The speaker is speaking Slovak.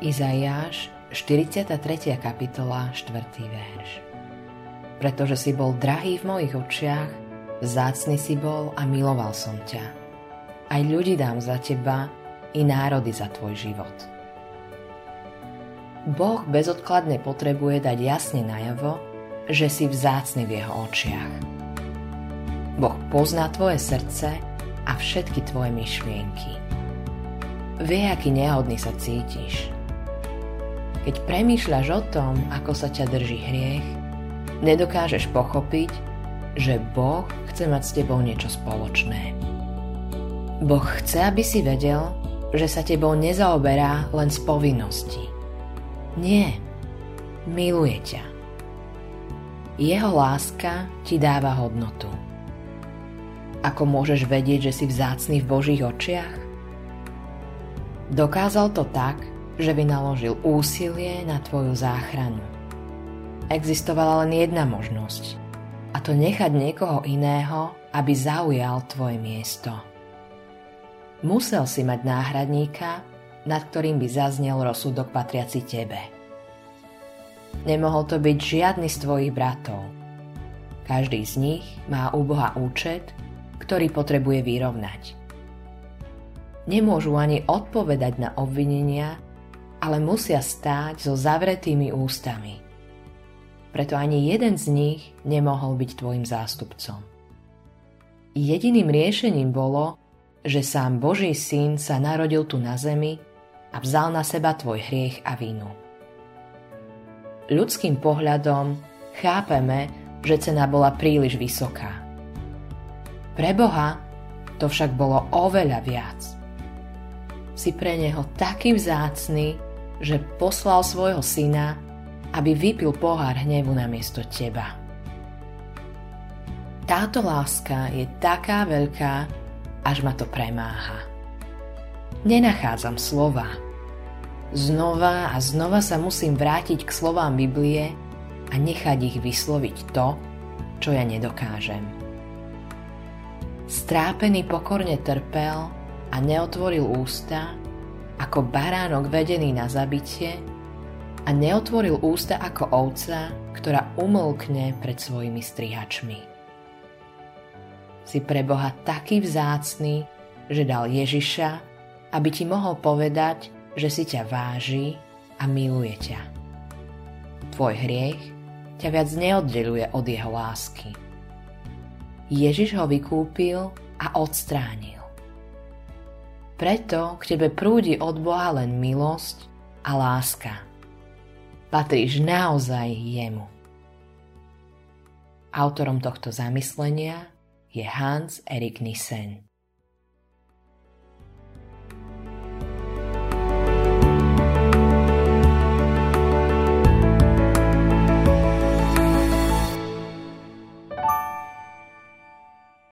Izaiáš, 43. kapitola, 4. verš. Pretože si bol drahý v mojich očiach, zácny si bol a miloval som ťa. Aj ľudí dám za teba, i národy za tvoj život. Boh bezodkladne potrebuje dať jasne najavo, že si vzácny v jeho očiach. Boh pozná tvoje srdce a všetky tvoje myšlienky. Vie, aký nehodný sa cítiš – keď premýšľaš o tom, ako sa ťa drží hriech, nedokážeš pochopiť, že Boh chce mať s tebou niečo spoločné. Boh chce, aby si vedel, že sa tebou nezaoberá len z povinnosti. Nie, miluje ťa. Jeho láska ti dáva hodnotu. Ako môžeš vedieť, že si vzácný v Božích očiach? Dokázal to tak, že vynaložil úsilie na tvoju záchranu. Existovala len jedna možnosť, a to nechať niekoho iného, aby zaujal tvoje miesto. Musel si mať náhradníka, nad ktorým by zaznel rozsudok patriaci tebe. Nemohol to byť žiadny z tvojich bratov. Každý z nich má u Boha účet, ktorý potrebuje vyrovnať. Nemôžu ani odpovedať na obvinenia, ale musia stáť so zavretými ústami. Preto ani jeden z nich nemohol byť tvojim zástupcom. Jediným riešením bolo, že sám Boží syn sa narodil tu na zemi a vzal na seba tvoj hriech a vinu. Ľudským pohľadom chápeme, že cena bola príliš vysoká. Pre Boha to však bolo oveľa viac. Si pre Neho taký vzácný, že poslal svojho syna, aby vypil pohár hnevu namiesto teba. Táto láska je taká veľká, až ma to premáha. Nenachádzam slova. Znova a znova sa musím vrátiť k slovám Biblie a nechať ich vysloviť to, čo ja nedokážem. Strápený pokorne trpel a neotvoril ústa, ako baránok vedený na zabitie a neotvoril ústa ako ovca, ktorá umlkne pred svojimi strihačmi. Si pre Boha taký vzácný, že dal Ježiša, aby ti mohol povedať, že si ťa váži a miluje ťa. Tvoj hriech ťa viac neoddeluje od jeho lásky. Ježiš ho vykúpil a odstránil. Preto k tebe prúdi od Boha len milosť a láska. Patríš naozaj jemu. Autorom tohto zamyslenia je Hans Erik Nissen.